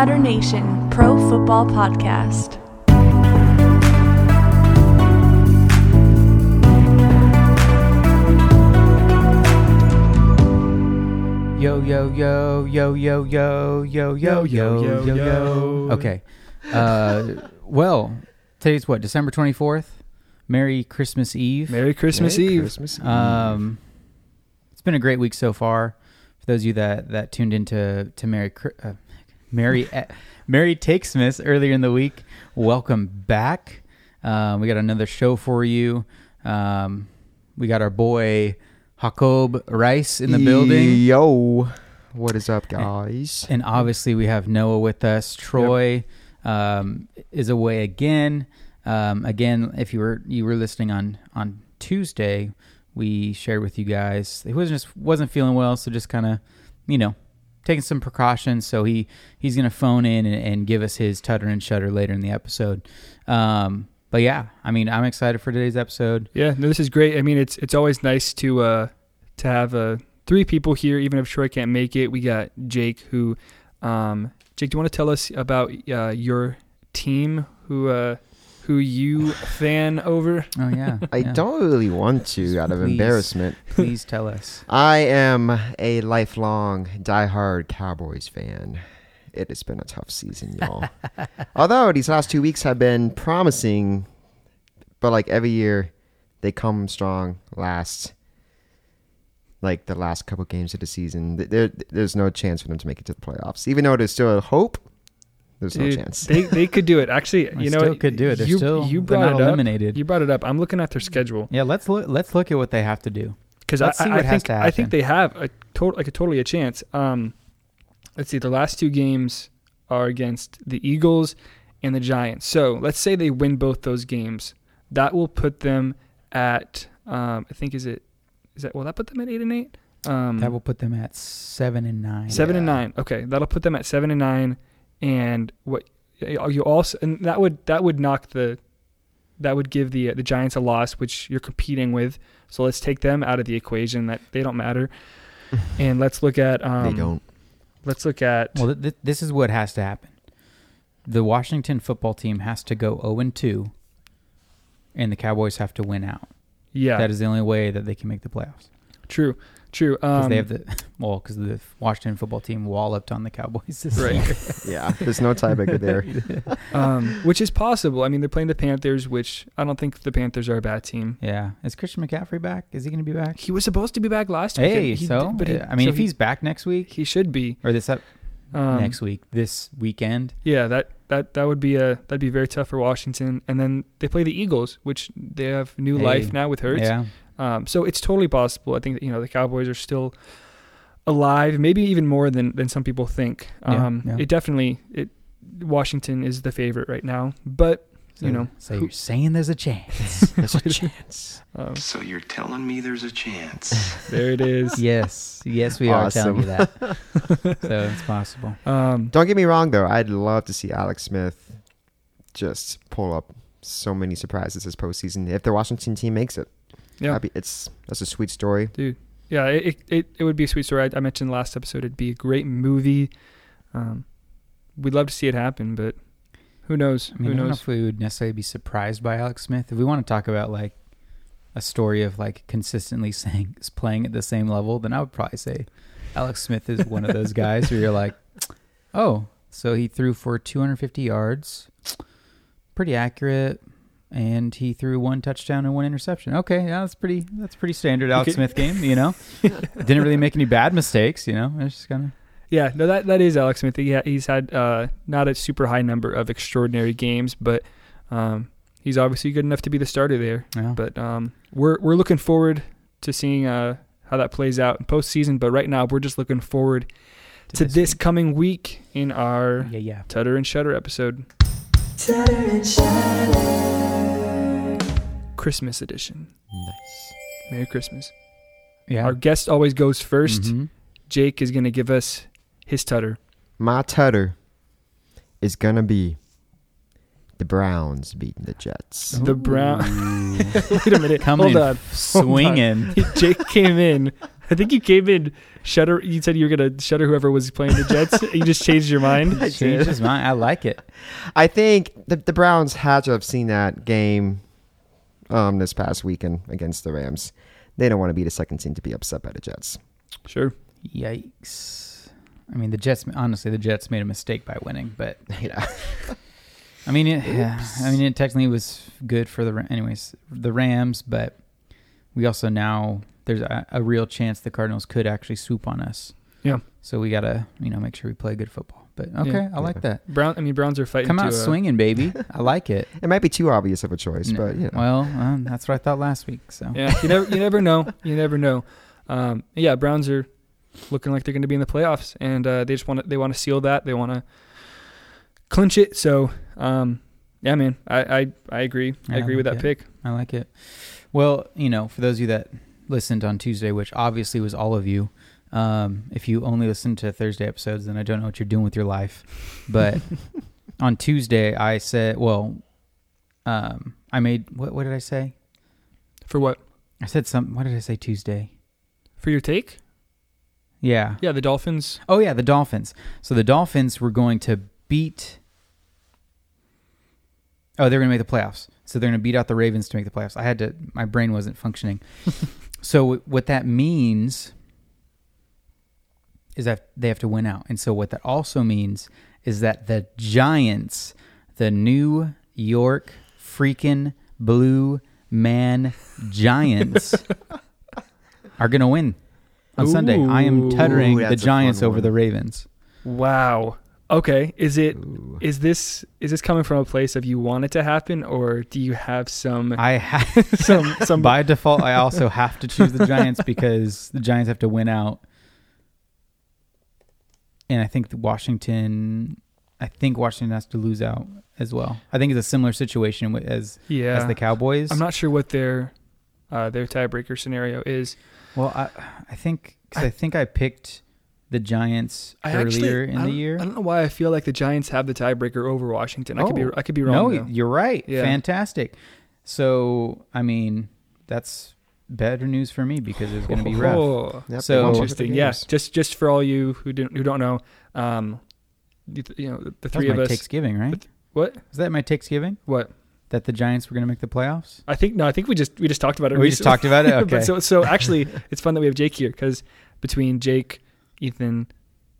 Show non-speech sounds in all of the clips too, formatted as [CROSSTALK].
Tutter Nation Pro Football Podcast. Yo yo yo yo yo yo yo yo yo yo yo yo. Okay. Uh, [LAUGHS] well, today's what? December twenty fourth. Merry Christmas Eve. Merry Christmas Merry Eve. Christmas Eve. Um, it's been a great week so far. For those of you that that tuned into to Merry uh, Merry [LAUGHS] eh, Merry Takesmas earlier in the week, welcome back. Um, we got another show for you. Um, we got our boy Jacob Rice in the building. Yo, what is up, guys? And obviously, we have Noah with us. Troy um, is away again. Um, again, if you were you were listening on on Tuesday, we shared with you guys he wasn't just wasn't feeling well, so just kind of you know taking some precautions. So he he's gonna phone in and, and give us his tutter and shutter later in the episode. Um, but yeah, I mean, I'm excited for today's episode. Yeah, no, this is great. I mean, it's it's always nice to uh to have uh three people here, even if Troy can't make it. We got Jake, who, um, Jake, do you want to tell us about uh, your team, who uh who you fan over? Oh yeah, [LAUGHS] I yeah. don't really want to out of Please. embarrassment. Please tell us. [LAUGHS] I am a lifelong diehard Cowboys fan. It has been a tough season, y'all. [LAUGHS] Although these last two weeks have been promising, but like every year, they come strong last. Like the last couple games of the season, there, there's no chance for them to make it to the playoffs. Even though there's still a hope, there's no chance. They they could do it. [LAUGHS] Actually, They you know, still could do it. They're you, still you they're brought not it eliminated. up. You brought it up. I'm looking at their schedule Yeah, let's look. Let's look at what they have to do. because I, see I, what I has think to I think they have a total like a totally a chance. Um, let's see. The last two games are against the Eagles and the Giants. So let's say they win both those games. That will put them at um, I think is it is that will that put them at eight and eight? Um, That will put them at seven and nine. Seven and nine. Okay, that'll put them at seven and nine. And what you also and that would that would knock the that would give the the Giants a loss, which you're competing with. So let's take them out of the equation. That they don't matter. [LAUGHS] and let's look at um, they don't. Let's look at Well, th- th- this is what has to happen. The Washington football team has to go zero and two, and the Cowboys have to win out. yeah, That is the only way that they can make the playoffs true, true. because Um, they have the [LAUGHS] well, because the Washington football team walloped on the Cowboys this Right. year. [LAUGHS] Yeah, there's no tiebreaker there. [LAUGHS] um, which is possible. I mean, they're playing the Panthers, which I don't think the Panthers are a bad team. yeah, is Christian McCaffrey back? Is he going to be back? He was supposed to be back last week. Hey, He- so but he- I mean, so if he- he's back next week he should be or this up um, next week, this weekend, Yeah, that that that would be a that'd be very tough for Washington. And then they play the Eagles, which they have new Hey, life now with Hurts. yeah, Um, so it's totally possible. I think that, you know the Cowboys are still alive, maybe even more than than some people think. Um, yeah. It definitely it Washington is the favorite right now, but so, you know, so who- you're saying there's a chance. [LAUGHS] There's a chance. um, So you're telling me there's a chance? [LAUGHS] there it is. yes, yes, we are telling you that. [LAUGHS] so it's possible. Um, Don't get me wrong, though. I'd love to see Alex Smith just pull up so many surprises this postseason if the Washington team makes it. Yeah, be- it's that's a sweet story. dude. Yeah, it, it it would be a sweet story. I, I mentioned last episode it'd be a great movie. Um, we'd love to see it happen, but who knows? I mean, who I don't know knows? if we would necessarily be surprised by Alex Smith. If we want to talk about like a story of like consistently [LAUGHS] saying playing at the same level, then I would probably say Alex Smith is one of those guys where you're like, [LAUGHS] oh, so he threw for 250 yards, pretty accurate, and he threw one touchdown and one interception. Okay, yeah, that's pretty. That's pretty standard Alex Okay. Smith game. You know, [LAUGHS] didn't really make any bad mistakes. You know, it's just kind of Yeah, no, that that is Alex Smith. He ha- he's had uh, not a super high number of extraordinary games, but um, he's obviously good enough to be the starter there. yeah. But um, we're we're looking forward to seeing uh, how that plays out in postseason. But right now, we're just looking forward to, this, week. coming week in our Yeah, yeah. Tutter and Shutter episode, Christmas edition. Nice. Merry Christmas. Yeah. Our guest always goes 1st Mhm. Jake is going to give us his Tutter. My tutter is gonna be the Browns beating the Jets. The Brown. [LAUGHS] Wait a minute. Coming Hold on. swinging. [LAUGHS] Jake came in I think you came in shutter. You said you were gonna shutter whoever was playing the Jets. [LAUGHS] you just changed your mind. I Changed his mind. I like it. I think the the Browns had to have seen that game um, this past weekend against the Rams. They don't want to be the second team to be upset by the Jets. Sure. Yikes. I mean, the Jets. Honestly, the Jets made a mistake by winning, but [LAUGHS] yeah. [LAUGHS] I mean, it, yeah, I mean, it technically was good for the Ra- anyways the Rams, but we also now there's a, a real chance the Cardinals could actually swoop on us. Yeah. So we gotta you know make sure we play good football. But okay, Yeah. I like that. Brown. I mean, Browns are fighting. Come to, out uh, swinging, baby. [LAUGHS] I like it. It might be too obvious of a choice, N- but you know. Well, um, that's what I thought last week. So Yeah. You never. You never know. You never know. Um, yeah. Browns are looking like they're going to be in the playoffs, and uh, they just want to. They want to seal that. They want to clinch it. So, um, yeah, man. I I, I agree. I Yeah, agree with that like pick. I like it. Well, you know, for those of you that listened on Tuesday, which obviously was all of you, um, if you only listen to Thursday episodes, then I don't know what you're doing with your life. But [LAUGHS] on Tuesday, I said, well, um, I made what? What did I say? For what? I said some. What did I say Tuesday? For your take? Yeah. Yeah, the Dolphins. Oh yeah, the Dolphins. So the Dolphins were going to beat. Oh, they're going to make the playoffs. So they're going to beat out the Ravens to make the playoffs. I had to. My brain wasn't functioning. [LAUGHS] so w- what that means is that they have to win out, and so what that also means is that the Giants, the New York freaking Blue Man Giants, [LAUGHS] are going to win on Sunday. I am Ooh, tuttering the Giants over the Ravens. Wow. Okay. Is it? Ooh. Is this? Is this coming from a place of you want it to happen, or do you have some I have [LAUGHS] some some [LAUGHS] by default. I also have to choose the Giants because the Giants have to win out, and I think Washington. I think Washington has to lose out as well. I think it's a similar situation as Yeah. as the Cowboys. I'm not sure what their uh, their tiebreaker scenario is. Well, I I think cause I, think I picked the Giants I earlier actually, in the year. I don't know why I feel like the Giants have the tiebreaker over Washington. I could be Oh, I could be wrong. no, though. you're right. Yeah. Fantastic. So I mean, that's better news for me because it's going to be rough. Oh, Yep, So- they won interesting. Yeah, just just for all you who didn't who don't know, um, you, you know the, the That was three my of us. Thanksgiving, right? What? Was that my Thanksgiving? What? That the Giants were going to make the playoffs? I think no. I think we just we just talked about it. We just talked about it? [LAUGHS] Okay. but so so actually, it's fun that we have Jake here because between Jake, Ethan,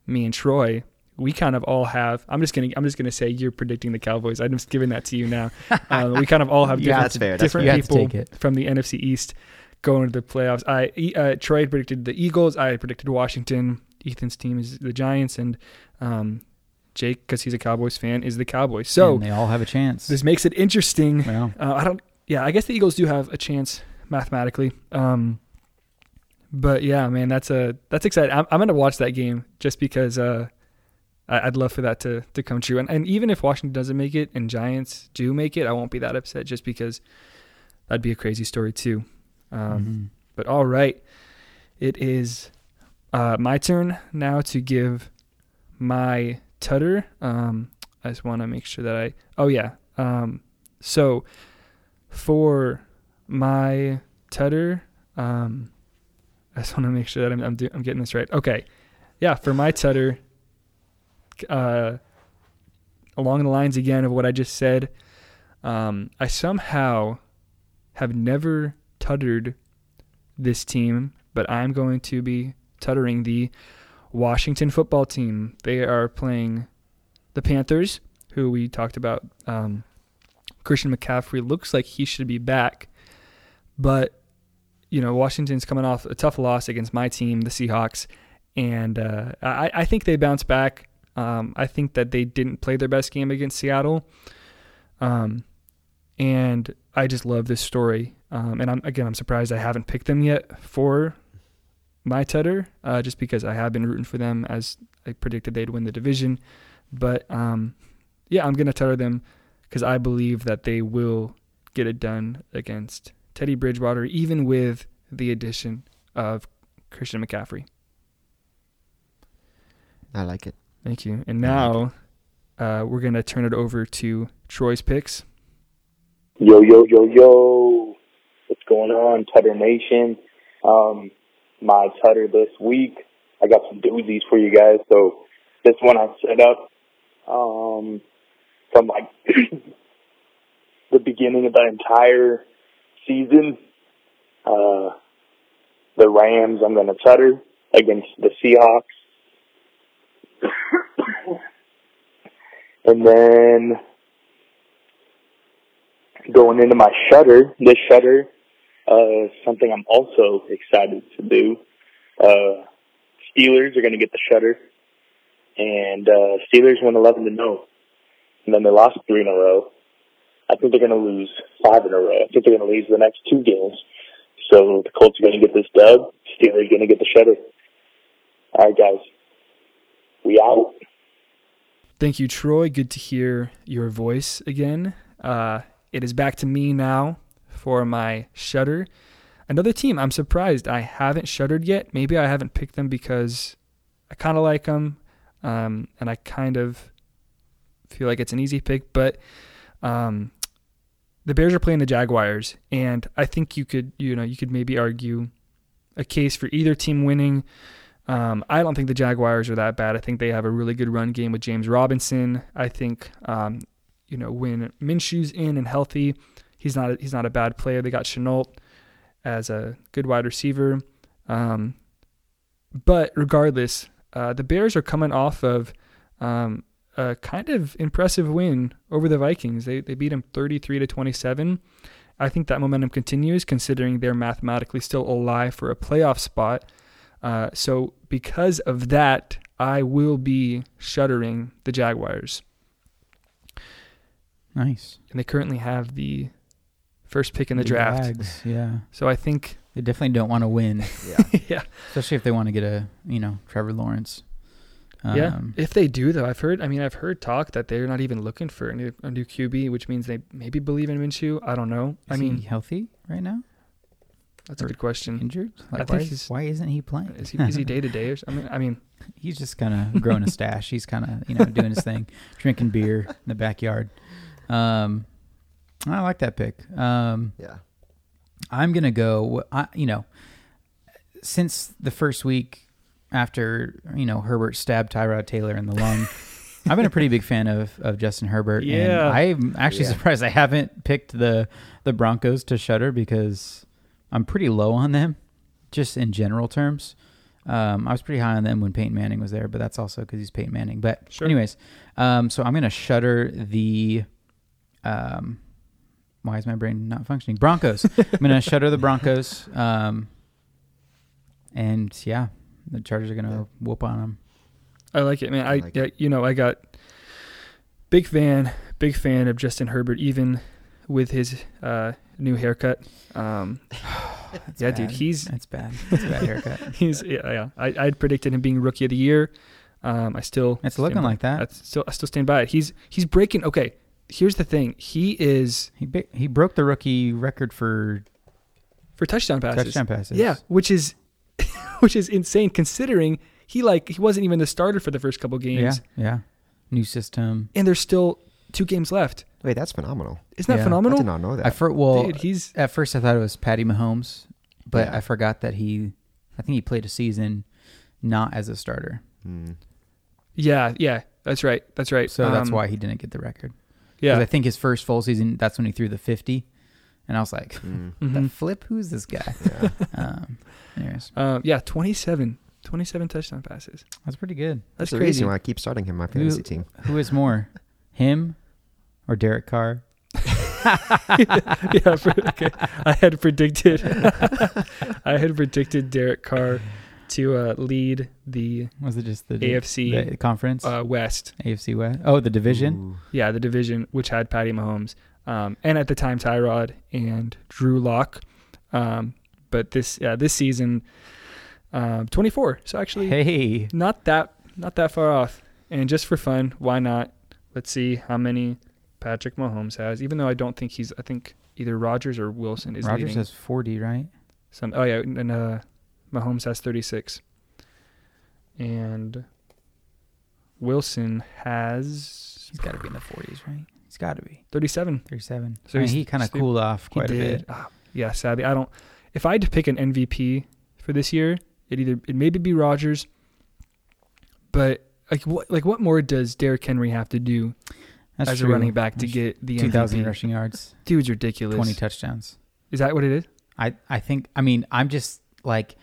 me, and Troy, we kind of all have. I'm just gonna I'm just gonna say you're predicting the Cowboys. I'm just giving that to you now. [LAUGHS] um, we kind of all have Yeah, different that's fair, that's different fair. You have to people from the NFC East going to the playoffs. I uh, Troy predicted the Eagles. I predicted Washington. Ethan's team is the Giants, and um, Jake, because he's a Cowboys fan, is the Cowboys. So And they all have a chance. this makes it interesting. Uh, I don't. Yeah, I guess the Eagles do have a chance mathematically. Um, but yeah, man, that's a that's exciting. I'm, I'm gonna watch that game just because uh, I, I'd love for that to to come true. And and even if Washington doesn't make it and Giants do make it, I won't be that upset just because that'd be a crazy story too. Um, mhm. But all right, it is uh, my turn now to give my tutter. Um, I just want to make sure that I. Oh yeah. Um, so for my tutter, um, I just want to make sure that I'm I'm, do, I'm getting this right. Okay, yeah. For my tutter, uh, along the lines again of what I just said, um, I somehow have never tuttered this team, but I'm going to be tuttering the Washington football team. They are playing the Panthers, who we talked about. Um, Christian McCaffrey looks like he should be back, but you know Washington's coming off a tough loss against my team, the Seahawks, and uh, I, I think they bounce back. Um, I think that they didn't play their best game against Seattle, um, and I just love this story. Um, and I'm again, I'm surprised I haven't picked them yet for my tutter, uh, just because I have been rooting for them as I predicted they'd win the division. But um, yeah, I'm gonna tutter them because I believe that they will get it done against Teddy Bridgewater, even with the addition of Christian McCaffrey. I like it. Thank you. And now uh, we're gonna turn it over to Troy's picks. Yo, yo, yo, yo. What's going on, Tutter Nation? Um, my Tutter this week. I got some doozies for you guys. So this one I set up um, from like [CLEARS THROAT] the beginning of the entire season. Uh, the Rams, I'm going to Tutter against the Seahawks. [COUGHS] and then going into my shutter, this shutter, uh, something I'm also excited to do. Uh, Steelers are going to get the shutter, and uh, Steelers went 11 to 0, and then they lost three in a row. I think they're going to lose five in a row. I think they're going to lose the next two games. So the Colts are going to get this dub. Steelers are going to get the shutter. All right, guys, we out. Thank you, Troy. Good to hear your voice again. Uh, it is back to me now for my shutter. Another team I'm surprised I haven't shuttered yet. Maybe I haven't picked them because I kind of like them, um, and I kind of feel like it's an easy pick. But um, the Bears are playing the Jaguars, and I think you could, you know, you could maybe argue a case for either team winning. Um, I don't think the Jaguars are that bad. I think they have a really good run game with James Robinson. I think, um, you know, when Minshew's in and healthy, he's not a, he's not a bad player. They got Shenault as a good wide receiver. Um, but regardless, uh, the Bears are coming off of um, a kind of impressive win over the Vikings. They they beat them 33 to 27. I think that momentum continues, considering they're mathematically still alive for a playoff spot. Uh, so because of that, I will be shuttering the Jaguars, Nice. and they currently have the first pick in the draft. Jags, yeah. So I think, They definitely don't want to win, [LAUGHS] Yeah. yeah, especially if they want to get a, you know, Trevor Lawrence. yeah. Um, If they do, though, I've heard. I mean, I've heard talk that they're not even looking for a new, a new QB, which means they maybe believe in Minshew. I don't know. I mean, he healthy right now? that's a good question. Injured? Like, I think why, he's- why isn't he playing? Is he is he day to day or something? I mean, [LAUGHS] He's just kind of growing a stash. He's kind of, you know, doing his thing, [LAUGHS] drinking beer in the backyard. Um, I like that pick. Um, Yeah. I'm gonna go. I, you know, since the first week after you know Herbert stabbed Tyrod Taylor in the lung, [LAUGHS] I've been a pretty big fan of, of Justin Herbert. Yeah. and I'm actually Yeah. surprised I haven't picked the the Broncos to shutter because I'm pretty low on them, just in general terms. Um, I was pretty high on them when Peyton Manning was there, but that's also because he's Peyton Manning. But Sure. anyways, um, so I'm gonna shutter the. Um, why is my brain not functioning? Broncos. I'm gonna shutter the Broncos. Um, and yeah, the Chargers are gonna Yeah. whoop on them. I like it, man. I, I like yeah, you know, I got big fan, big fan of Justin Herbert, even with his uh, new haircut. Um, [SIGHS] That's yeah, dude, he's that's bad. That's a bad haircut. [LAUGHS] he's yeah, yeah. I I'd predicted him being rookie of the year. Um, I still It's stand looking by- like that. That's still I still stand by it. He's he's breaking. Okay, here's the thing. He is He bi- he broke the rookie record for for touchdown passes. touchdown passes. Yeah, which is [LAUGHS] which is insane considering he like he wasn't even the starter for the first couple games, yeah. yeah. New system. and there's still two games left. Wait, that's phenomenal. Isn't that Yeah. I did not know that. I for, well, Dude, he's at first I thought it was Patty Mahomes, but Yeah. I forgot that he. I think he played a season not as a starter, Hmm. yeah, yeah. That's right. That's right. so that's Um, why he didn't get the record. 'Cause Yeah. I think his first full season, that's when he threw the fifty, and I was like, Hmm. the Mhm. flip, who's this guy? [LAUGHS] Yeah. um, anyways, Um, yeah, 27. 27 touchdown passes. that's pretty good. That's That's the crazy. reason why I keep starting him in my fantasy team. Who is more, him or Derek Carr? [LAUGHS] yeah, for, okay. I had predicted [LAUGHS] I had predicted Derek Carr to uh, lead the Was it just the AFC the conference uh, West. AFC West? Oh, the division. Ooh. Yeah, the division which had Patty Mahomes. Um, and at the time Tyrod and Drew Lock. Um, but this yeah, this season um, 24. So actually Hey, not that not that far off. And just for fun, why not? Let's see how many Patrick Mahomes has. Even though I don't think he's, I think either Rodgers or Wilson is Rodgers leading. has forty, right? Some. Oh yeah, and uh, Mahomes has 36, and Wilson has He's got to be in the forties, right? He's got to be 37. thirty-seven. So So I mean, he kind of cooled off He quite a bit. Ah, yeah, sadly, I don't. If I had to pick an MVP for this year, It either it maybe be Rodgers, but like what like what more does Derrick Henry have to do That's as true. a running back to That's get the two thousand rushing yards, Dude's ridiculous. twenty touchdowns. Is that what it is? I I think I mean I'm just like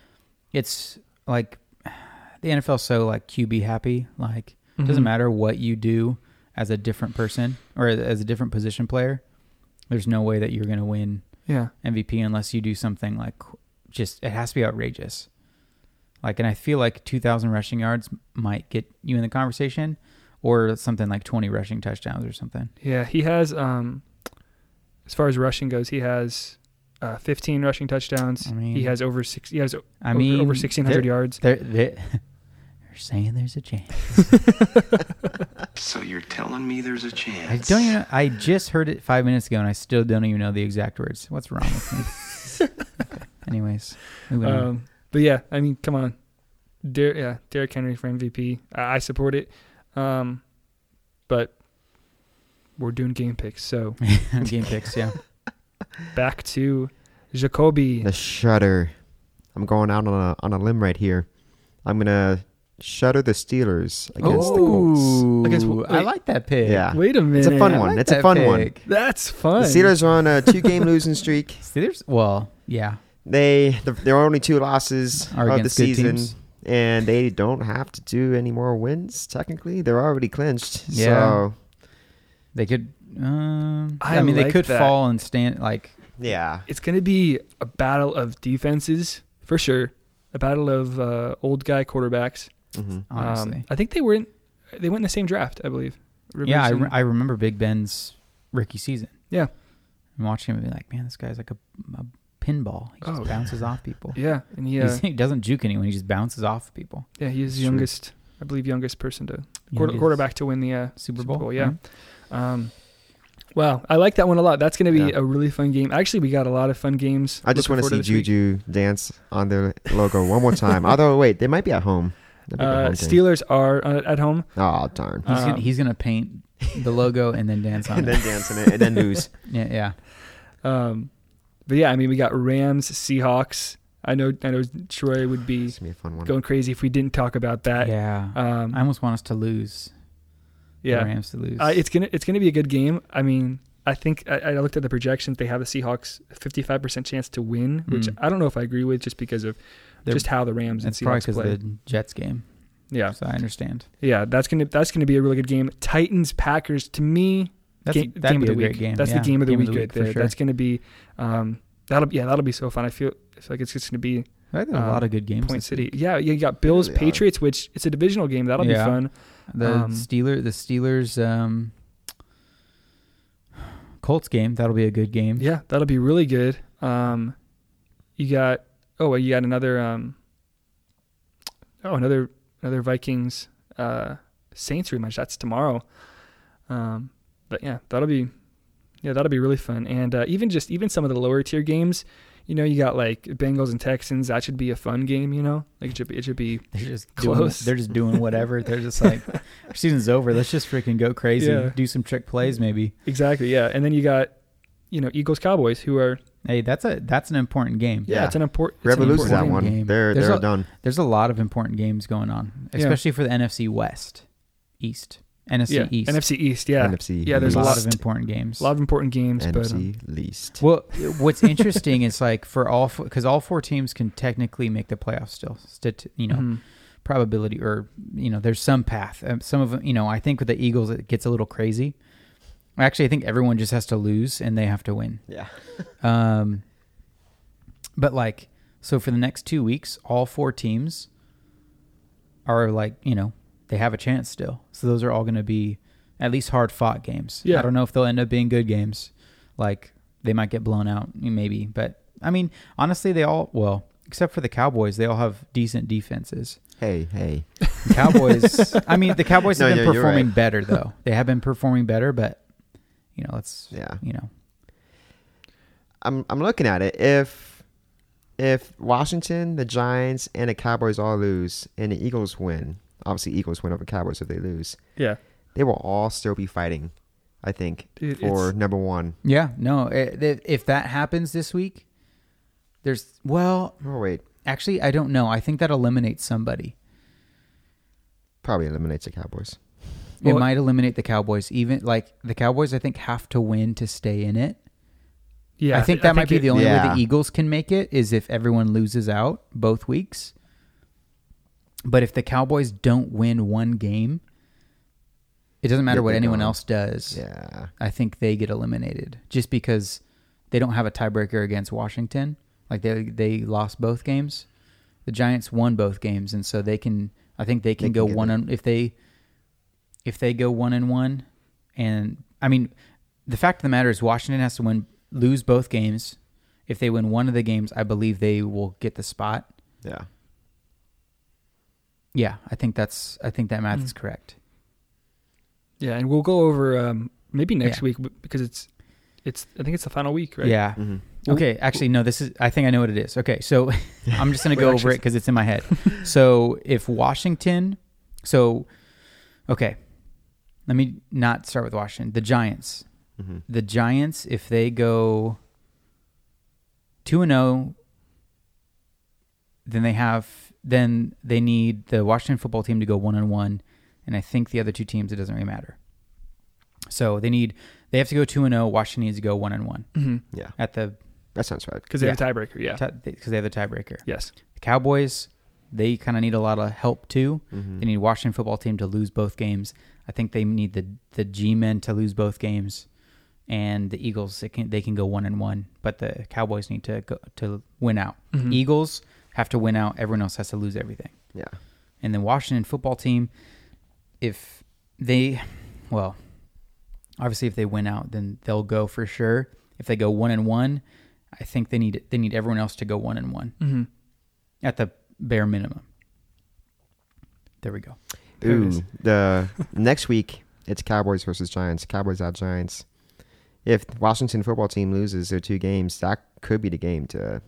it's like [SIGHS] the NFL's so like QB happy. Like it doesn't Mhm. matter what you do as a different person or as a different position player. There's no way that you're going to win Yeah. MVP unless you do something like just it has to be outrageous. Like, and I feel like 2,000 rushing yards might get you in the conversation, or something like 20 rushing touchdowns or something. Yeah, he has um as far as rushing goes, he has uh, 15 rushing touchdowns. I mean- he has over six. He has I over, mean, over 1600 they're- yards. They're, they're, [LAUGHS] they're saying there's a chance. [LAUGHS] So you're telling me there's a chance? I don't even. I just heard it five minutes ago, and I still don't even know the exact words. What's wrong with me? okay. [LAUGHS] Anyways, moving on. Um, but yeah, I mean, come on, Der- yeah, Derrick Henry for MVP. I, I support it. Um, but we're doing game picks, so Game picks, yeah. Back to Jacoby. The shutter. I'm going out on a on a limb right here. I'm gonna shutter the Steelers against the Colts. Ooh, Against- I like that pick. Yeah. Wait a minute, It's a fun one. like It's a that fun one. That's fun. The Steelers are on a two game [LAUGHS] losing streak. Steelers. Well, yeah, They the, there are only two losses Are of the against good season, teams. and they don't have to do any more wins. Technically, they're already clinched. Yeah. So they could. Um, I I, mean, they could that. fall and stand like. yeah, It's going to be a battle of defenses for sure. A battle of uh, old guy quarterbacks. hmm Honestly, Um, I think they were in, they went in the same draft, I believe. Rivers yeah, I, re- I remember Big Ben's rookie season. Yeah. and watching him and be like, man, this guy's like a, a pinball. He just Oh. bounces off people. yeah, and he, uh, he doesn't juke anyone. He just bounces off people. yeah, he is the Sure. youngest, I believe, youngest person to quarter, Youngest quarterback to win the uh, Super Bowl. yeah. Um, wow, I like that one a lot. That's going to be Yeah. a really fun game. Actually, we got a lot of fun games. I just want to see this week. Juju dance on their logo one more time. Although, wait, they might be at home. That'd be a Uh, home thing. Steelers are uh, at home. Oh darn! He's, gonna, Um, he's gonna paint the logo and then dance [LAUGHS] on and it. And then dance in it, and then lose. [LAUGHS] Yeah, yeah. Um, but yeah, I mean, we got Rams, Seahawks. I know, I know, Troy would be gonna be a fun one. going crazy if we didn't talk about that. yeah. Um, I almost want us to lose. The yeah, Rams to lose. uh, it's gonna it's gonna be a good game. I mean, I think I, I looked at the projections. They have the Seahawks fifty five percent chance to win, which Mm. I don't know if I agree with, just because of They're- just how the Rams and It's probably Seahawks because play. of the Jets game. yeah, So I understand. yeah, that's gonna that's gonna be a really good game. Titans Packers to me, That's, game, that'd game be of the great week. game. That's yeah. the game of the week, right for there. sure. That's gonna be um, that'll yeah that'll be so fun. I feel I feel like it's just gonna be I think there's a um, lot of good games. Point City. Yeah, you got Bills really. Patriots, which it's a divisional game. That'll Yeah. be fun. The Um, Steeler, the Steelers, um, Colts game. That'll be a good game. Yeah, that'll be really good. Um, you got oh, you got another um, oh another another Vikings uh, Saints rematch. That's tomorrow. Um, but yeah, that'll be yeah that'll be really fun. And uh, even just even some of the lower tier games, you know, you got like Bengals and Texans. That should be a fun game. You know, like it should be it should be [LAUGHS] They're just doing, Close. [LAUGHS] they're just doing whatever. they're just like, our [LAUGHS] season's over. Let's just freaking go crazy. Yeah. Do some trick plays, mm-hmm. maybe. exactly yeah. And then you got you know Eagles Cowboys who are Hey, that's a that's an important game. yeah, Yeah. it's an important Whoever it's an loses that one, game. they're There's they're a- done. There's a lot of important games going on, Yeah. especially for the NFC West, East, NFC yeah East. NFC East yeah NFC. Yeah, there's a a lot lot- of important games. a lot of important games but um, NFC least. Well, what's interesting is like for all because all four teams can technically make the playoffs still. Stat, you know, mhm. probability or you know, there's some path. Um, some of them, you know, I think with the Eagles it gets a little crazy. Actually, I think everyone just has to lose and they have to win. Yeah. [LAUGHS] Um, but like, so for the next two weeks, all four teams are like, you know, they have a chance still. So those are all going to be at least hard fought games. Yeah. I don't know if they'll end up being good games. Like they might get blown out, maybe. But I mean, honestly, they all well, except for the Cowboys, they all have decent defenses. Hey, hey. The Cowboys. I mean, the Cowboys [LAUGHS] have been you're- you're performing right. better though. [LAUGHS] They have been performing better, but you know, let's Yeah. you know, I'm I'm looking at it. If if Washington, the Giants, and the Cowboys all lose, and the Eagles win, obviously Eagles win over Cowboys if they lose, yeah they will all still be fighting. I think Dude, for number one. Yeah, no. Eh, i- i- If that happens this week, there's well, Oh wait, Actually, I don't know. I think that eliminates somebody. Probably eliminates the Cowboys. it Well- might eliminate the Cowboys. Even like the Cowboys, I think have to win to stay in it. Yeah, I think that might be it- the only way the Eagles can make it is if everyone loses out both weeks. But if the Cowboys don't win one game, it doesn't matter Yeah, what anyone else does. Yeah. I think they get eliminated just because they don't have a tiebreaker against Washington. Like they they lost both games. The Giants won both games, and so they can. I think they can They go can one on if they if they go one and one, and I mean the fact of the matter is Washington has to win lose both games. If they win one of the games, I believe they will get the spot. Yeah. Yeah, I think that's I think that math Mm. is correct. Yeah, and we'll go over um, maybe next Yeah. week because it's it's I think it's the final week, right? Yeah. hmm Okay, actually, no. This is. I think I know what it is. Okay, so [LAUGHS] I'm just gonna go over it because it's in my head. [LAUGHS] so if Washington, so okay, let me not start with Washington. The Giants. hmm The Giants, if they go two and zero, then they have then they need the Washington football team to go one and one, and I think the other two teams it doesn't really matter. So they need they have to go two and zero. Washington needs to go one and one Yeah. at the That sounds right. Because they have a tiebreaker. Yeah. because they have the tiebreaker. yes. The Cowboys, they kind of need a lot of help too. hmm They need Washington football team to lose both games. I think they need the the G men to lose both games, and the Eagles they can they can go one and one, but the Cowboys need to go to win out. Mhm. Eagles have to win out. Everyone else has to lose everything. Yeah. And then Washington football team, if they, well, obviously if they win out, then they'll go for sure. If they go one and one, I think they need they need everyone else to go one and one hmm at the bare minimum. There we go. There. Ooh, the [LAUGHS] next week it's Cowboys versus Giants. Cowboys at Giants. If Washington football team loses their two games, that could be the game to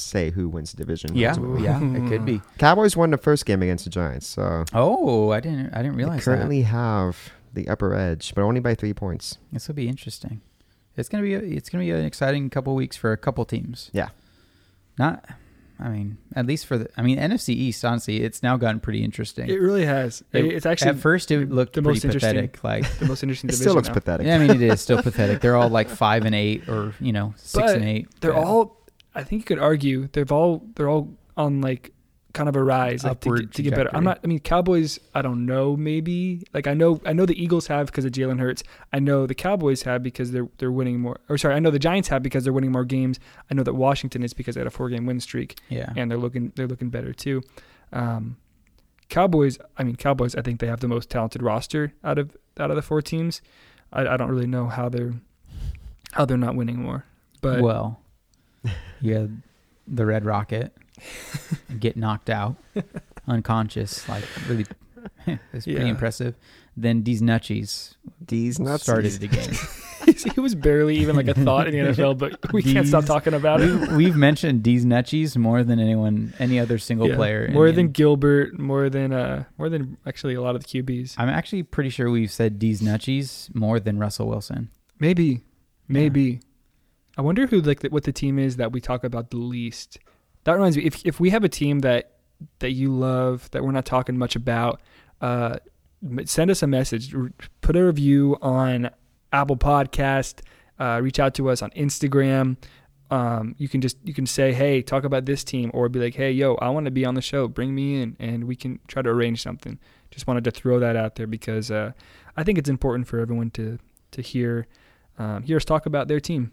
say who wins the division. Yeah, ultimately. yeah, it could be. Cowboys won the first game against the Giants, so Oh, I didn't I didn't they realize currently have the upper edge, but only by three points. This will be interesting. It's gonna be a, it's gonna be an exciting couple weeks for a couple teams. Yeah. Not, I mean, at least for the I mean NFC East. Honestly, it's now gotten pretty interesting. It really has. It- it's actually at first it looked the pretty most interesting- pathetic. [LAUGHS] Like, the most interesting [LAUGHS] It still looks now. pathetic. yeah, I mean, it is still [LAUGHS] pathetic. They're all like five and eight, or you know, six But and eight. They're Yeah. all. I think you could argue they've all they're all on like kind of a rise like, to, to get better. I'm not. I mean, Cowboys. I don't know. Maybe like I know. I know the Eagles have because of Jalen Hurts. I know the Cowboys have because they're they're winning more. Or sorry, I know the Giants have because they're winning more games. I know that Washington is because they had a four game win streak yeah. and they're looking they're looking better too. Um, Cowboys. I mean, Cowboys. I think they have the most talented roster out of out of the four teams. I, I don't really know how they're how they're not winning more. But well, you had the Red Rocket [LAUGHS] get knocked out, unconscious, like really. [LAUGHS] it's pretty Yeah. impressive. Then DiNucci These nuts started the game. [LAUGHS] it was barely even like a thought in the NFL, but we can't stop talking about it. we, we've mentioned DiNucci more than anyone, any other single Yeah. player. more the than N- Gilbert, more than uh, more than actually a lot of the QBs. I'm actually pretty sure we've said DiNucci more than Russell Wilson. Maybe, maybe. I wonder who like what the team is that we talk about the least. That reminds me, if if we have a team that that you love that we're not talking much about, uh, send us a message. Put a review on Apple Podcast. Uh, reach out to us on Instagram. Um, you can just you can say, hey, talk about this team, or be like, hey, yo, I want to be on the show. Bring me in, and we can try to arrange something. Just wanted to throw that out there because uh, I think it's important for everyone to to hear um, hear us talk about their team,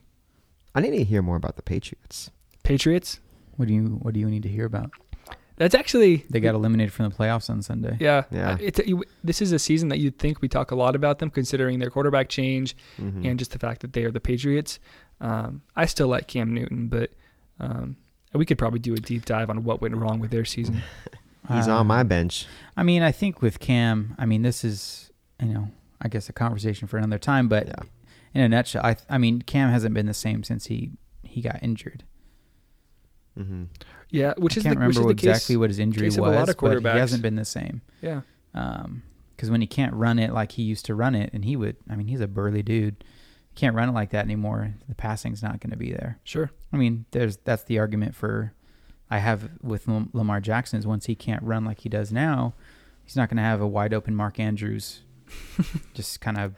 I need to hear more about the Patriots. Patriots. What do you What do you need to hear about? That's actually They got eliminated from the playoffs on Sunday. yeah Yeah. Uh, It's you- this is a season that you'd think we talk a lot about them, considering their quarterback change Mhm. and just the fact that they are the Patriots. Um, I still like Cam Newton, but um, we could probably do a deep dive on what went wrong with their season. [LAUGHS] He's Um, on my bench. I mean, I think with Cam, I mean, this is you know, I guess a conversation for another time. But Yeah. In a nutshell, I I mean, Cam hasn't been the same since he he got injured. hmm Yeah, which I is can't the, which remember is exactly case. what his injury was, a lot of but he quarterbacks. hasn't been the same. Yeah, because when he can't run it like he used to run it, and he would, I mean, he's a burly dude. Can't run it like that anymore. The passing's not going to be there. sure. I mean, there's that's the argument for I have with Lamar Jackson is once he can't run like he does now, he's not going to have a wide open Mark Andrews [LAUGHS] just kind of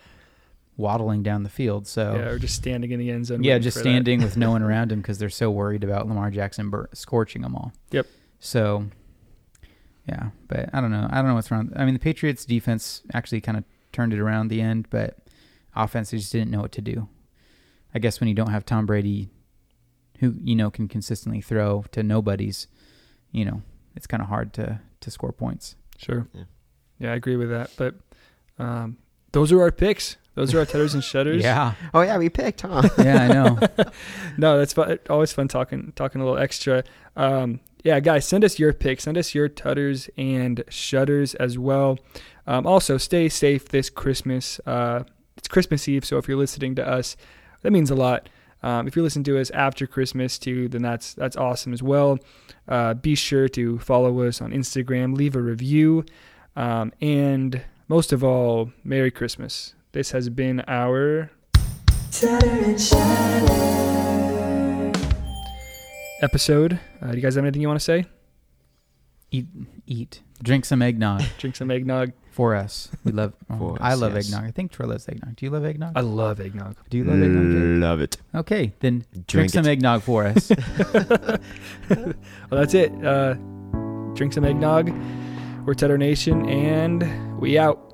waddling down the field. So Yeah, or just standing in the end zone. yeah, just standing with no one [LAUGHS] around him because they're so worried about Lamar Jackson bur- scorching them all. Yep. So, yeah, but I don't know. I don't know what's wrong. I mean, the Patriots defense actually kind of turned it around the end, but offense they just didn't know what to do. I guess when you don't have Tom Brady, who you know can consistently throw to nobodies, you know, it's kind of hard to to score points. Sure. Yeah. Yeah. I agree with that. But um, those are our picks. Those are our tutters and shutters. [LAUGHS] Yeah, Oh yeah, we picked, huh? yeah, I know. [LAUGHS] no, that's fun. Always fun talking talking a little extra. Um, yeah, guys, send us your picks. Send us your tutters and shutters as well. Um, also, stay safe this Christmas. Uh, it's Christmas Eve, so if you're listening to us, that means a lot. Um, if you're listening to us after Christmas too, then that's that's awesome as well. Uh, be sure to follow us on Instagram, leave a review, um, and most of all, Merry Christmas. This has been our episode. Uh, do you guys have anything you want to say? Eat, eat, drink some eggnog [LAUGHS] Drink some eggnog. for us. We love. oh, [LAUGHS] For I us, love yes. eggnog. I think Troy loves eggnog. Do you love eggnog? I love eggnog. Do you love eggnog? Jake? Love it. Okay, then drink, Drink some eggnog for us. [LAUGHS] Well, that's it. Uh, drink some eggnog. We're Tutter Nation, and we out.